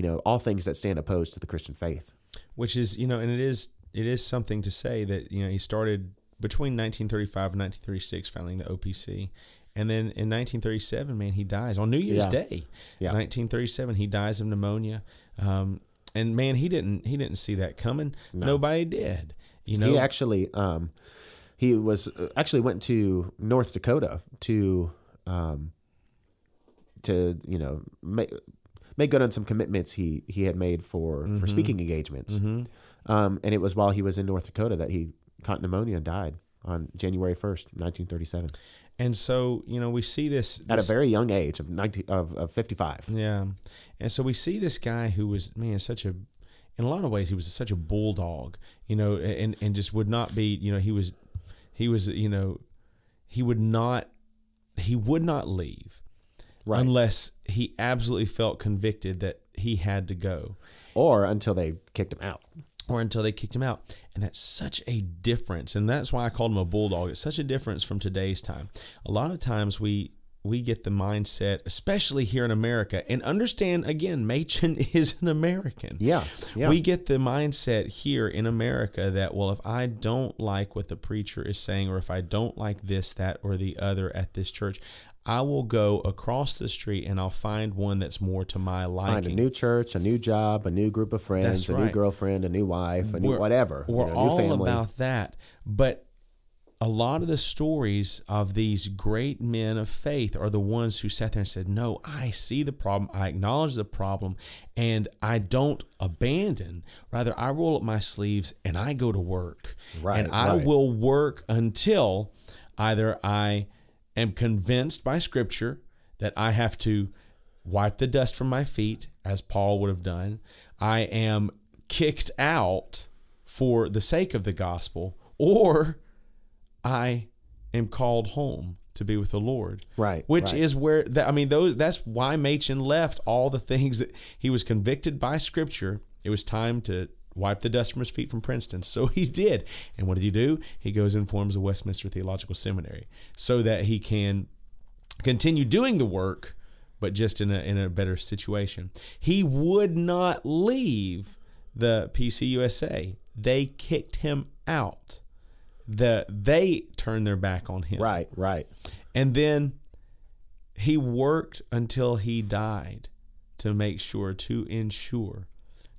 you know, all things that stand opposed to the Christian faith. Which is you know, and it is it is something to say that you know he started between 1935 and 1936 founding the OPC. And then in 1937, man, he dies on New Year's Yeah. Day. Yeah. 1937, he dies of pneumonia. Um, and man, he didn't he didn't see that coming. Nobody did. You know, he actually um, he was uh, actually went to North Dakota to um, to you know make make good on some commitments he he had made for for speaking engagements. Um, and it was while he was in North Dakota that he caught pneumonia and died on January first, nineteen thirty seven, and so you know we see this, at a very young age of nineteen of, of fifty five. Yeah. And so we see this guy who was, man, such a, in a lot of ways, he was such a bulldog, you know, and, and just would not be, you know, he was, he was, you know, he would not, he would not leave Right. unless he absolutely felt convicted that he had to go Or until they kicked him out. or until they kicked him out. And that's such a difference. And that's why I called him a bulldog. It's such a difference from today's time. A lot of times we we get the mindset, especially here in America, and understand again, Machen is an American. Yeah, yeah. We get the mindset here in America that, well, if I don't like what the preacher is saying, or if I don't like this, that, or the other at this church, I will go across the street and I'll find one that's more to my liking. Find a new church, a new job, a new group of friends, a new girlfriend, a new wife, a new We're- whatever. We're know, new all family. about that. But a lot of the stories of these great men of faith are the ones who sat there and said, No, I see the problem. I acknowledge the problem and I don't abandon. Rather, I roll up my sleeves and I go to work. Right, And I right. will work until either I am convinced by Scripture that I have to wipe the dust from my feet, as Paul would have done. I am kicked out for the sake of the gospel, or I am called home to be with the Lord. Right, Which right. is where that I mean those that's why Machen left all the things that he was convicted by scripture. It was time to wipe the dust from his feet from Princeton. So he did. And what did he do? He goes and forms a Westminster Theological Seminary so that he can continue doing the work but just in a in a better situation. He would not leave the PCUSA. They kicked him out. The they turned their back on him. Right, right. And then he worked until he died to make sure, to ensure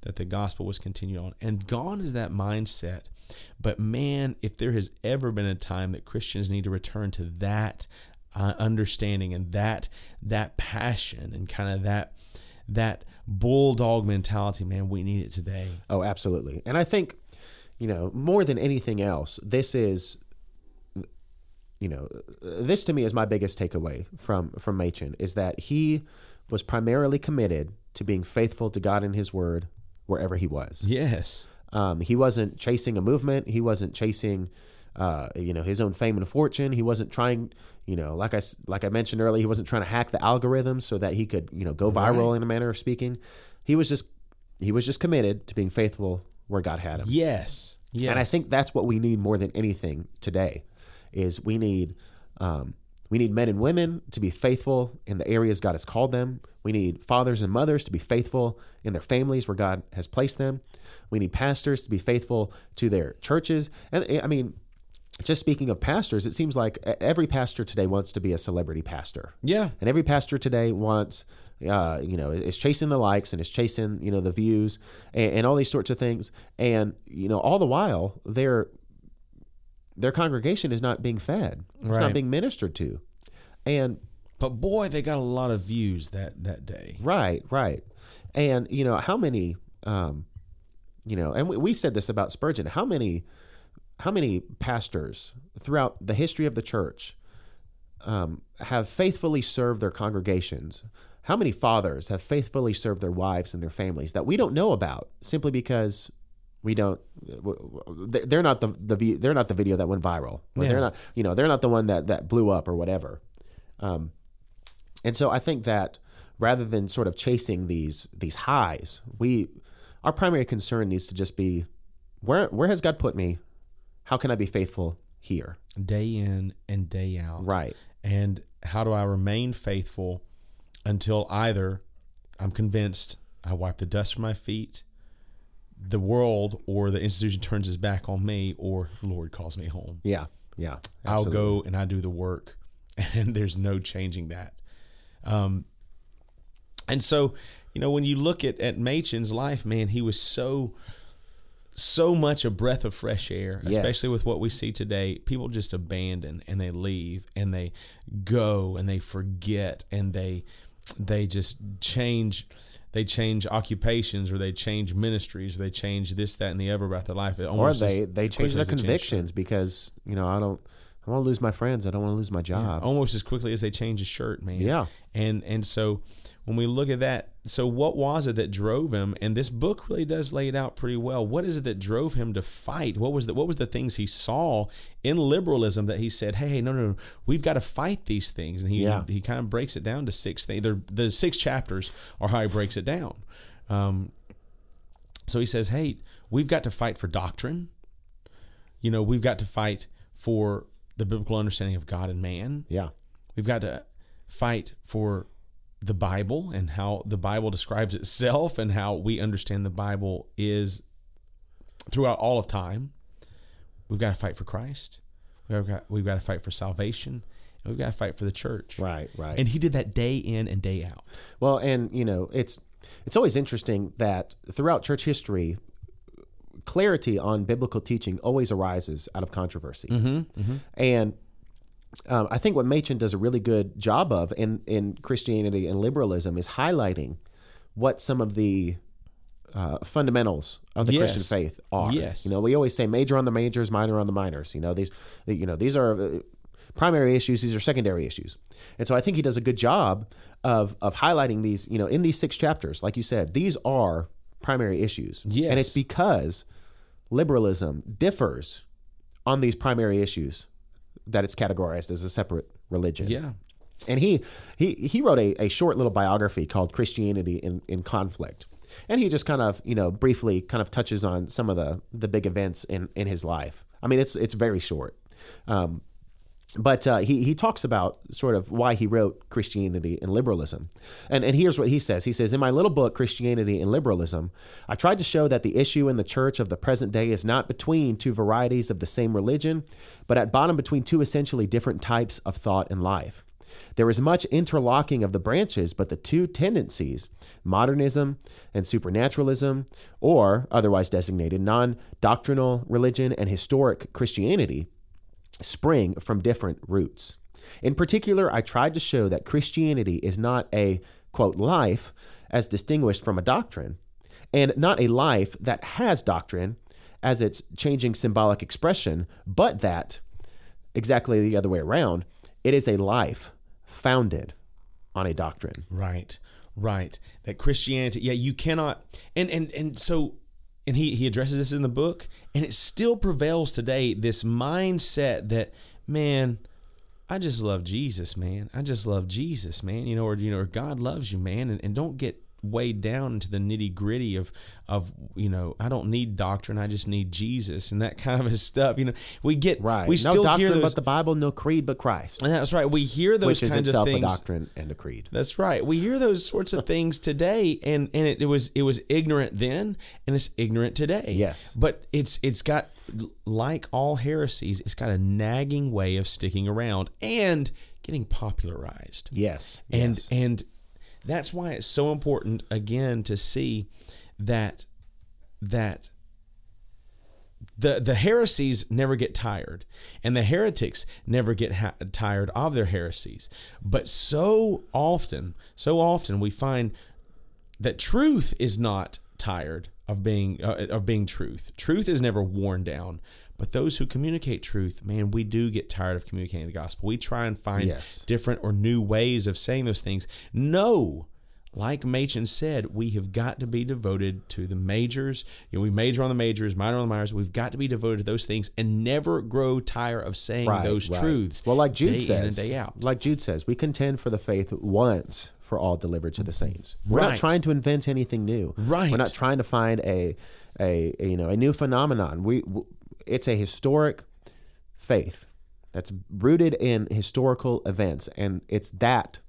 that the gospel was continued on. And gone is that mindset. But man, if there has ever been a time that Christians need to return to that uh, understanding and that that passion and kind of that that bulldog mentality, man, we need it today. Oh, absolutely. And I think, you know, more than anything else, this is, you know, this to me is my biggest takeaway from from Machen is that he was primarily committed to being faithful to God and His Word wherever he was. Yes. Um, he wasn't chasing a movement. He wasn't chasing uh, you know, his own fame and fortune. He wasn't trying, you know, like I like I mentioned earlier, he wasn't trying to hack the algorithms so that he could, you know, go viral in a manner of speaking. He was just he was just committed to being faithful where God had him. Yes. Yes. And I think that's what we need more than anything today, is we need um, we need men and women to be faithful in the areas God has called them. We need fathers and mothers to be faithful in their families where God has placed them. We need pastors to be faithful to their churches. And I mean, just speaking of pastors, it seems like every pastor today wants to be a celebrity pastor. Yeah. And every pastor today wants, uh, you know, is chasing the likes and is chasing, you know, the views and, and all these sorts of things. And, you know, all the while their their congregation is not being fed. It's Right. not being ministered to. And But boy, they got a lot of views that that day. right, right. And, you know, how many um, you know, and we, we said this about Spurgeon, how many how many pastors throughout the history of the church um, have faithfully served their congregations? How many fathers have faithfully served their wives and their families that we don't know about simply because we don't? They're not the the they're not the video that went viral. Yeah. They're not you know they're not the one that that blew up or whatever. Um, and so I think that rather than sort of chasing these these highs, we our primary concern needs to just be where where has God put me? How can I be faithful here? Day in and day out. Right. And how do I remain faithful until either I'm convinced I wipe the dust from my feet, the world or the institution turns its back on me, or the Lord calls me home. Yeah. Yeah. I'll go and I do the work, and there's no changing that. Um, and so, you know, when you look at at Machen's life, man, he was so so much a breath of fresh air, Yes. especially with what we see today. People just abandon and they leave and they go and they forget and they they just change they change occupations or they change ministries or they change this that and the other about their life It Or they they change their convictions because you know I don't I want to lose my friends. I don't want to lose my job. almost as quickly as they change a shirt, man. Yeah. And and so when we look at that, so what was it that drove him? And this book really does lay it out pretty well. What is it that drove him to fight? What was the what was the things he saw in liberalism that he said, "Hey, no, no, no, we've got to fight these things." And he Yeah. he kind of breaks it down to six things. They're, the six chapters are how he breaks it down. Um, so he says, "Hey, we've got to fight for doctrine. You know, we've got to fight for the biblical understanding of God and man. Yeah. We've got to fight for the Bible and how the Bible describes itself and how we understand the Bible is throughout all of time. We've got to fight for Christ. We've got we've got to fight for salvation. And we've got to fight for the church. Right. Right. And he did that day in and day out. Well, and you know, it's it's always interesting that throughout church history, clarity on biblical teaching always arises out of controversy. Mm-hmm, mm-hmm. And um, I think what Machen does a really good job of in in Christianity and liberalism is highlighting what some of the uh, fundamentals of the Yes. Christian faith are. Yes. You know, we always say major on the majors, minor on the minors. You know, these you know these are uh, primary issues. These are secondary issues. And so I think he does a good job of of highlighting these. You know, in these six chapters, like you said, these are primary issues. Yes. And it's because liberalism differs on these primary issues that it's categorized as a separate religion. Yeah. And he he he wrote a, a short little biography called Christianity in, in Conflict. And he just kind of, you know, briefly kind of touches on some of the the big events in, in his life. I mean, it's it's very short. Um, but uh, he, he talks about sort of why he wrote Christianity and liberalism. And, and here's what he says He says, In my little book, Christianity and Liberalism, I tried to show that the issue in the church of the present day is not between two varieties of the same religion, but at bottom between two essentially different types of thought and life. There is much interlocking of the branches, but the two tendencies, modernism and supernaturalism, or otherwise designated non doctrinal religion and historic Christianity, spring from different roots. In particular, I tried to show that Christianity is not a, quote, life as distinguished from a doctrine, and not a life that has doctrine as its changing symbolic expression, but that, exactly the other way around, it is a life founded on a doctrine. Right. Right. That Christianity, yeah, you cannot and and and so and he he addresses this in the book, and it still prevails today. This mindset that man. I just love Jesus, man. I just love Jesus, man. You know, or you know, or God loves you, man, and, and don't get weighed down into the nitty gritty of of you know I don't need doctrine I just need Jesus and that kind of stuff you know. We get right. we no still doctrine hear those, but the Bible no creed but Christ. And that's right. We hear those which is kinds itself of things a doctrine and a creed. That's right. We hear those sorts of things today and and it, it was it was ignorant then and it's ignorant today. Yes. but it's it's got like all heresies it's got a nagging way of sticking around and getting popularized. Yes. And yes. and that's why it's so important again to see that that the the heresies never get tired and the heretics never get ha- tired of their heresies. But so often so often we find that truth is not tired of being uh, of being truth truth is never worn down but those who communicate truth man we do get tired of communicating the gospel we try and find Yes. different or new ways of saying those things no like Machen said, we have got to be devoted to the majors. You know, we major on the majors, minor on the minors. We've got to be devoted to those things and never grow tired of saying Right, those right. truths. Well, like Jude day says, in and day out. like Jude says, we contend for the faith once for all delivered to the saints. We're not trying to invent anything new. Right. We're not trying to find a, a, a, you know a new phenomenon. We it's a historic faith that's rooted in historical events, and it's that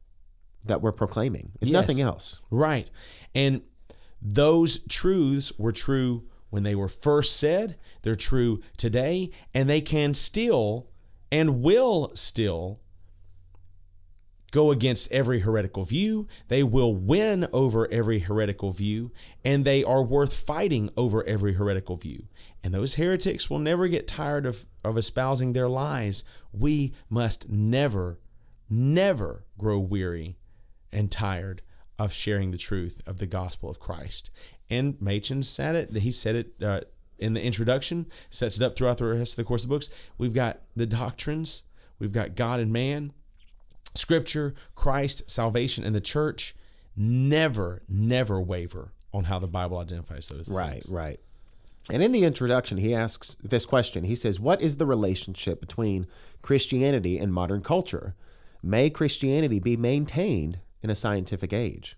that we're proclaiming. It's Yes. nothing else. Right. And those truths were true when they were first said, they're true today, and they can still and will still go against every heretical view. They will win over every heretical view, and they are worth fighting over every heretical view. And those heretics will never get tired of, of espousing their lies. We must never, never grow weary and tired of sharing the truth of the gospel of Christ. And Machen said it, he said it uh, in the introduction, sets it up throughout the rest of the course of books. We've got the doctrines, we've got God and man, scripture, Christ, salvation, and the church. Never, never waver on how the Bible identifies those things. Right, things. right. And in the introduction, he asks this question. He says, What is the relationship between Christianity and modern culture? May Christianity be maintained in a scientific age?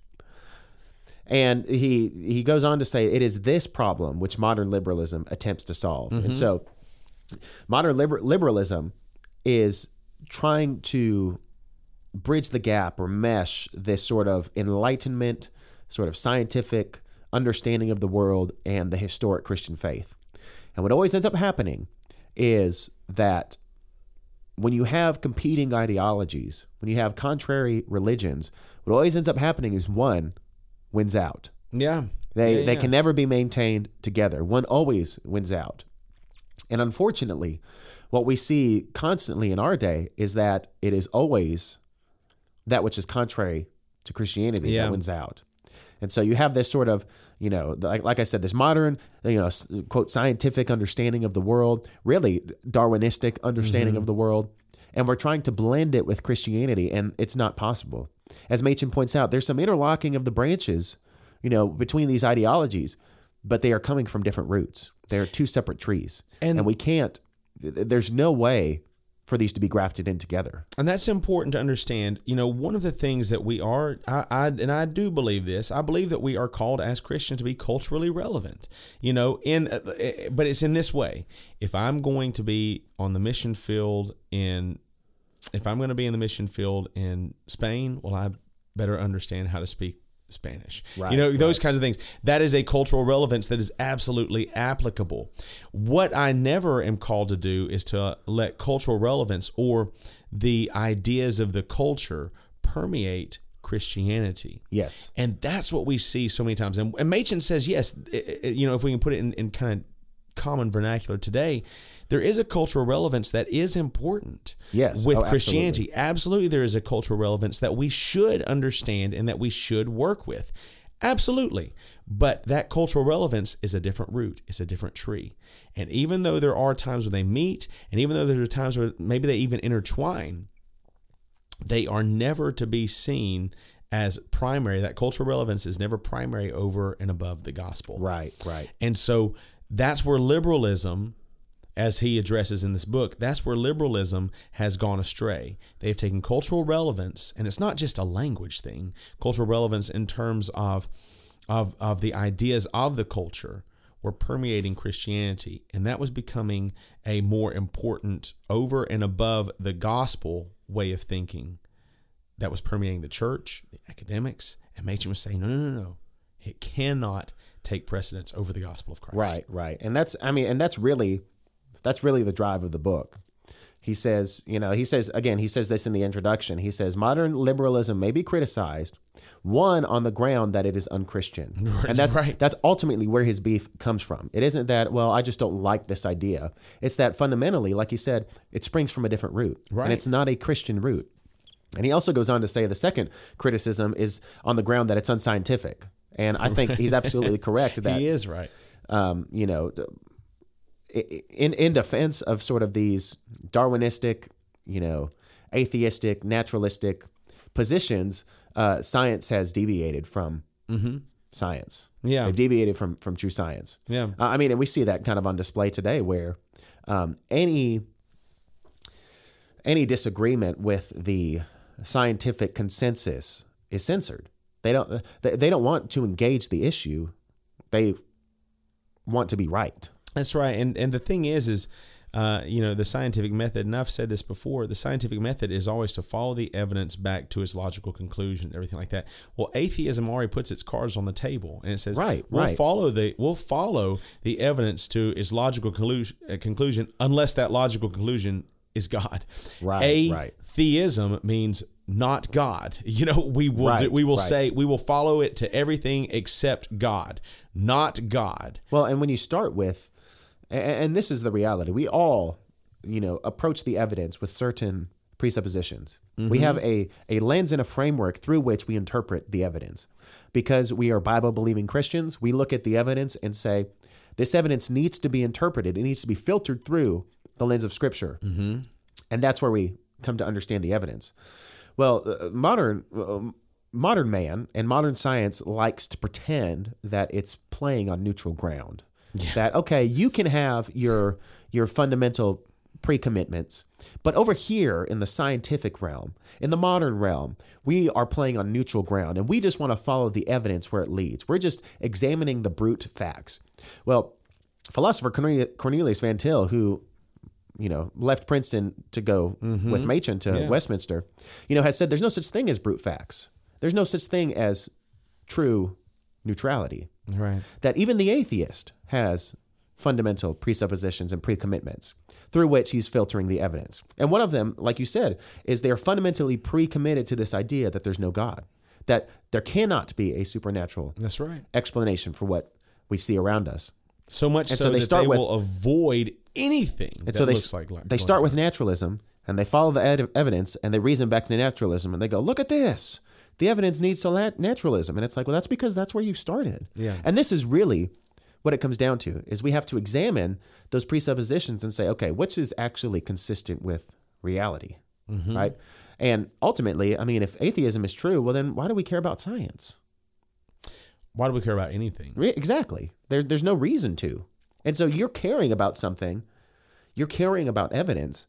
And he he goes on to say it is this problem which modern liberalism attempts to solve. And mm-hmm. so modern liber- liberalism is trying to bridge the gap or mesh this sort of enlightenment, sort of scientific understanding of the world and the historic Christian faith. And what always ends up happening is that when you have competing ideologies, when you have contrary religions, what always ends up happening is one wins out. Yeah. They Yeah, they yeah. can never be maintained together. One always wins out. And unfortunately, what we see constantly in our day is that it is always that which is contrary to Christianity Yeah. that wins out. And so you have this sort of, you know, like, like I said, this modern, you know, quote, scientific understanding of the world, really Darwinistic understanding mm-hmm. of the world. And we're trying to blend it with Christianity, and it's not possible. As Machen points out, there's some interlocking of the branches, you know, between these ideologies, but they are coming from different roots. They are two separate trees. And- and we can't, there's no way for these to be grafted in together. And that's important to understand. You know, one of the things that we are, I, I and I do believe this. I believe that we are called as Christians to be culturally relevant. You know, in uh, but it's in this way. If I'm going to be on the mission field in, if I'm going to be in the mission field in Spain, well, I better understand how to speak Spanish. Right, you know, those kinds of things. That is a cultural relevance that is absolutely applicable. What I never am called to do is to let cultural relevance or the ideas of the culture permeate Christianity. Yes. And that's what we see so many times. And, and Machen says, yes, you know, if we can put it in, in kind of common vernacular today, there is a cultural relevance that is important. Yes. With Oh, absolutely. Christianity. Absolutely, there is a cultural relevance that we should understand and that we should work with. Absolutely. But that cultural relevance is a different root, it's a different tree. And even though there are times when they meet, and even though there are times where maybe they even intertwine, they are never to be seen as primary. That cultural relevance is never primary over and above the gospel. Right, right. And so that's where liberalism, as he addresses in this book, that's where liberalism has gone astray. They've taken cultural relevance, and it's not just a language thing, cultural relevance in terms of of, of the ideas of the culture were permeating Christianity, and that was becoming a more important over and above the gospel way of thinking that was permeating the church, the academics, and Machen was saying, no, no, no, no. It cannot take precedence over the gospel of Christ. Right, right. And that's I mean, and that's really that's really the drive of the book. He says, you know, he says again, he says this in the introduction. He says modern liberalism may be criticized one on the ground that it is unchristian. And that's Right. that's ultimately where his beef comes from. It isn't that, well, I just don't like this idea. It's that fundamentally, like he said, it springs from a different root. Right. And it's not a Christian root. And he also goes on to say the second criticism is on the ground that it's unscientific. And I think he's absolutely correct that He is right. um, you know, in in defense of sort of these Darwinistic, you know, atheistic, naturalistic positions, uh, science has deviated from science. Yeah. they've deviated from from true science. Yeah. Uh, I mean, and we see that kind of on display today, where um, any any disagreement with the scientific consensus is censored. They don't they, they don't want to engage the issue. They want to be right. That's right. And and the thing is, is uh, you know, the scientific method, and I've said this before, the scientific method is always to follow the evidence back to its logical conclusion, everything like that. Well, atheism already puts its cards on the table, and it says, Right, we'll right. follow the we'll follow the evidence to its logical conclusion, uh, conclusion unless that logical conclusion is God. Right, right. Atheism means not God. You know, we will Right, do, we will right. say we will follow it to everything except God, not God. Well, and when you start with, and this is the reality, we all, you know, approach the evidence with certain presuppositions. We mm-hmm. have a, a lens and a framework through which we interpret the evidence. Because we are Bible believing Christians, we look at the evidence and say, this evidence needs to be interpreted, it needs to be filtered through the lens of Scripture. Mm-hmm. And that's where we come to understand the evidence. Well, uh, modern. Uh, modern man and modern science likes to pretend that it's playing on neutral ground. That okay, you can have your your fundamental pre-commitments, but over here in the scientific realm, in the modern realm, we are playing on neutral ground and we just want to follow the evidence where it leads. We're just examining the brute facts. Well, philosopher Cornelius Van Til, who you know, left Princeton to go mm-hmm. with Machen to Westminster, you know, has said there's no such thing as brute facts. There's no such thing as true neutrality. Right. That even the atheist has fundamental presuppositions and pre-commitments through which he's filtering the evidence. And one of them, like you said, is they're fundamentally pre-committed to this idea that there's no God, that there cannot be a supernatural That's right. explanation for what we see around us. So much And so, so they that start they with- will avoid anything And that so they looks like they start with naturalism and they follow the ed- evidence and they reason back to naturalism and they go, look at this. The evidence needs to lat- naturalism, and it's like, well, that's because that's where you started. Yeah. And this is really what it comes down to: is we have to examine those presuppositions and say, okay, which is actually consistent with reality, Mm-hmm. right? And ultimately, I mean, if atheism is true, well, then why do we care about science? Why do we care about anything? Re- Exactly. There's there's no reason to. And so you're caring about something, you're caring about evidence,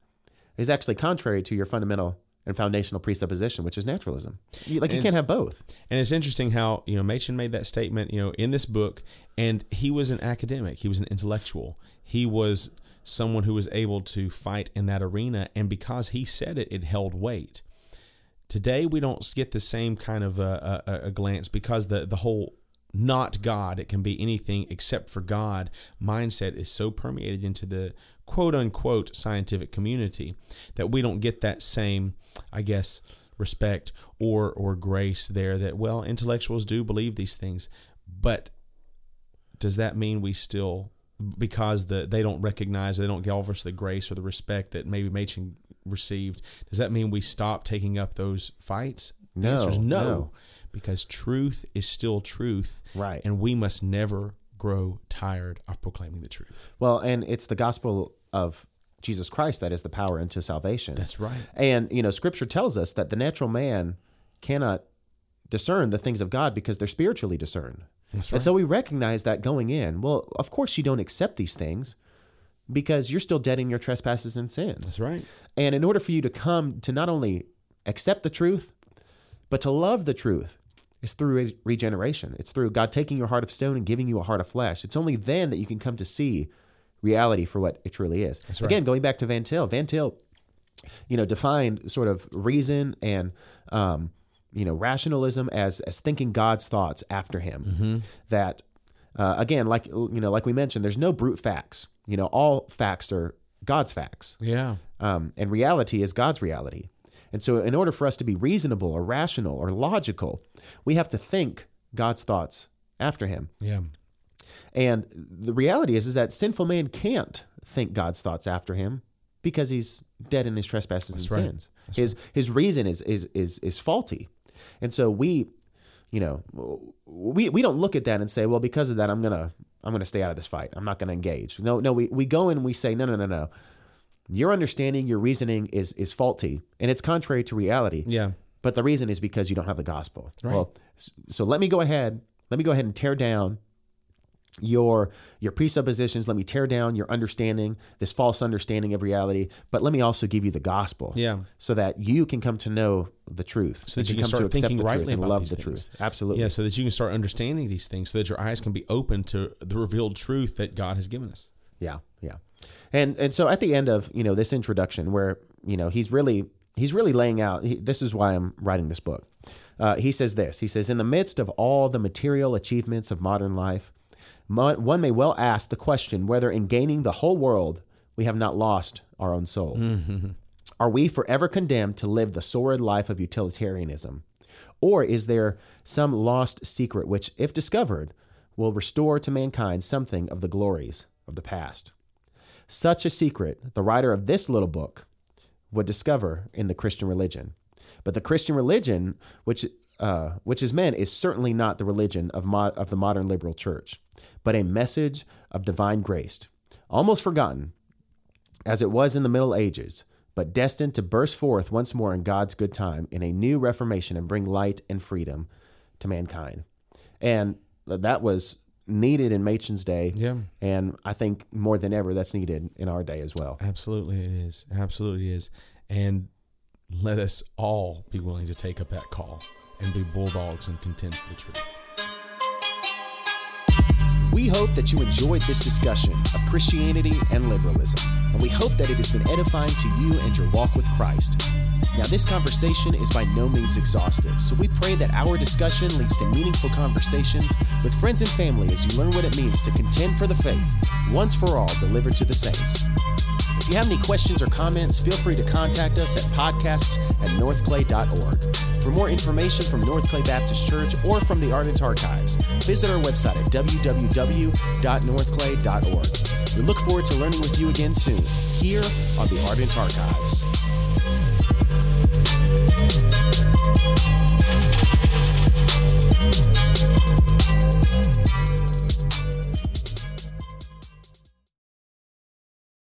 is actually contrary to your fundamental and foundational presupposition, which is naturalism. You, like you can't have both. And it's interesting how you know Machen made that statement, you know, in this book, and he was an academic, he was an intellectual, he was someone who was able to fight in that arena, and because he said it, it held weight. Today we don't get the same kind of a, a, a glance because the the whole not God, it can be anything except for God. Mindset is so permeated into the quote unquote scientific community that we don't get that same, I guess, respect or or grace there that well intellectuals do believe these things. But does that mean we still because the they don't recognize they don't give us the grace or the respect that maybe Machen received does that mean we stop taking up those fights? The No, answer is no, no. Because truth is still truth Right. and we must never grow tired of proclaiming the truth Well, and it's the gospel of Jesus Christ that is the power into salvation. that's right And you know, Scripture tells us that the natural man cannot discern the things of God because they're spiritually discerned. That's right. And so we recognize that going in. Well, of course you don't accept these things because you're still dead in your trespasses and sins. That's right. And in order for you to come to not only accept the truth, but to love the truth, is through re- regeneration. It's through God taking your heart of stone and giving you a heart of flesh. It's only then that you can come to see reality for what it truly is. right. Again, going back to Van Til, Van Til, you know, defined sort of reason and um, you know rationalism as as thinking God's thoughts after Him. That uh, again, like you know, like we mentioned, there's no brute facts. You know, all facts are God's facts Yeah. um, and reality is God's reality. And so, in order for us to be reasonable or rational or logical, we have to think God's thoughts after Him. Yeah. And the reality is, is that sinful man can't think God's thoughts after him because he's dead in his trespasses and right. sins. his his reason is is is is faulty, and so we, you know, we we don't look at that and say, well, because of that, I'm gonna I'm gonna stay out of this fight. I'm not gonna engage. No, no, we we go and we say, no, no, no, no. Your understanding, your reasoning is is faulty, and it's contrary to reality. Yeah. But the reason is because you don't have the gospel. Well, so let me go ahead. Let me go ahead and tear down your your presuppositions. Let me tear down your understanding, this false understanding of reality. But let me also give you the gospel. Yeah. So that you can come to know the truth. So that you can come start thinking rightly and about love these the things. truth. Absolutely. Yeah, so that you can start understanding these things, so that your eyes can be open to the revealed truth that God has given us. Yeah, yeah. And and so at the end of you know this introduction, where you know he's really he's really laying out. He, this is why I'm writing this book. Uh, he says this. He says, in the midst of all the material achievements of modern life, one may well ask the question whether in gaining the whole world we have not lost our own soul. Are we forever condemned to live the sordid life of utilitarianism? Or is there some lost secret which, if discovered, will restore to mankind something of the glories of the past? Such a secret, the writer of this little book would discover in the Christian religion. But the Christian religion, which uh, which is meant, is certainly not the religion of mo- of the modern liberal church, but a message of divine grace, almost forgotten, as it was in the Middle Ages, but destined to burst forth once more in God's good time in a new reformation and bring light and freedom to mankind. And that was needed in Machen's day. Yeah. And I think more than ever, that's needed in our day as well. Absolutely, it is. Absolutely is. And let us all be willing to take up that call and be bulldogs and contend for the truth. We hope that you enjoyed this discussion of Christianity and liberalism, and we hope that it has been edifying to you and your walk with Christ. Now, this conversation is by no means exhaustive, so we pray that our discussion leads to meaningful conversations with friends and family as you learn what it means to contend for the faith, once for all delivered to the saints. If you have any questions or comments, feel free to contact us at podcasts at northclay.org. For more information from North Clay Baptist Church or from the Ardent Archives, visit our website at www.northclay.org. We look forward to learning with you again soon here on the Ardent Archives. Thank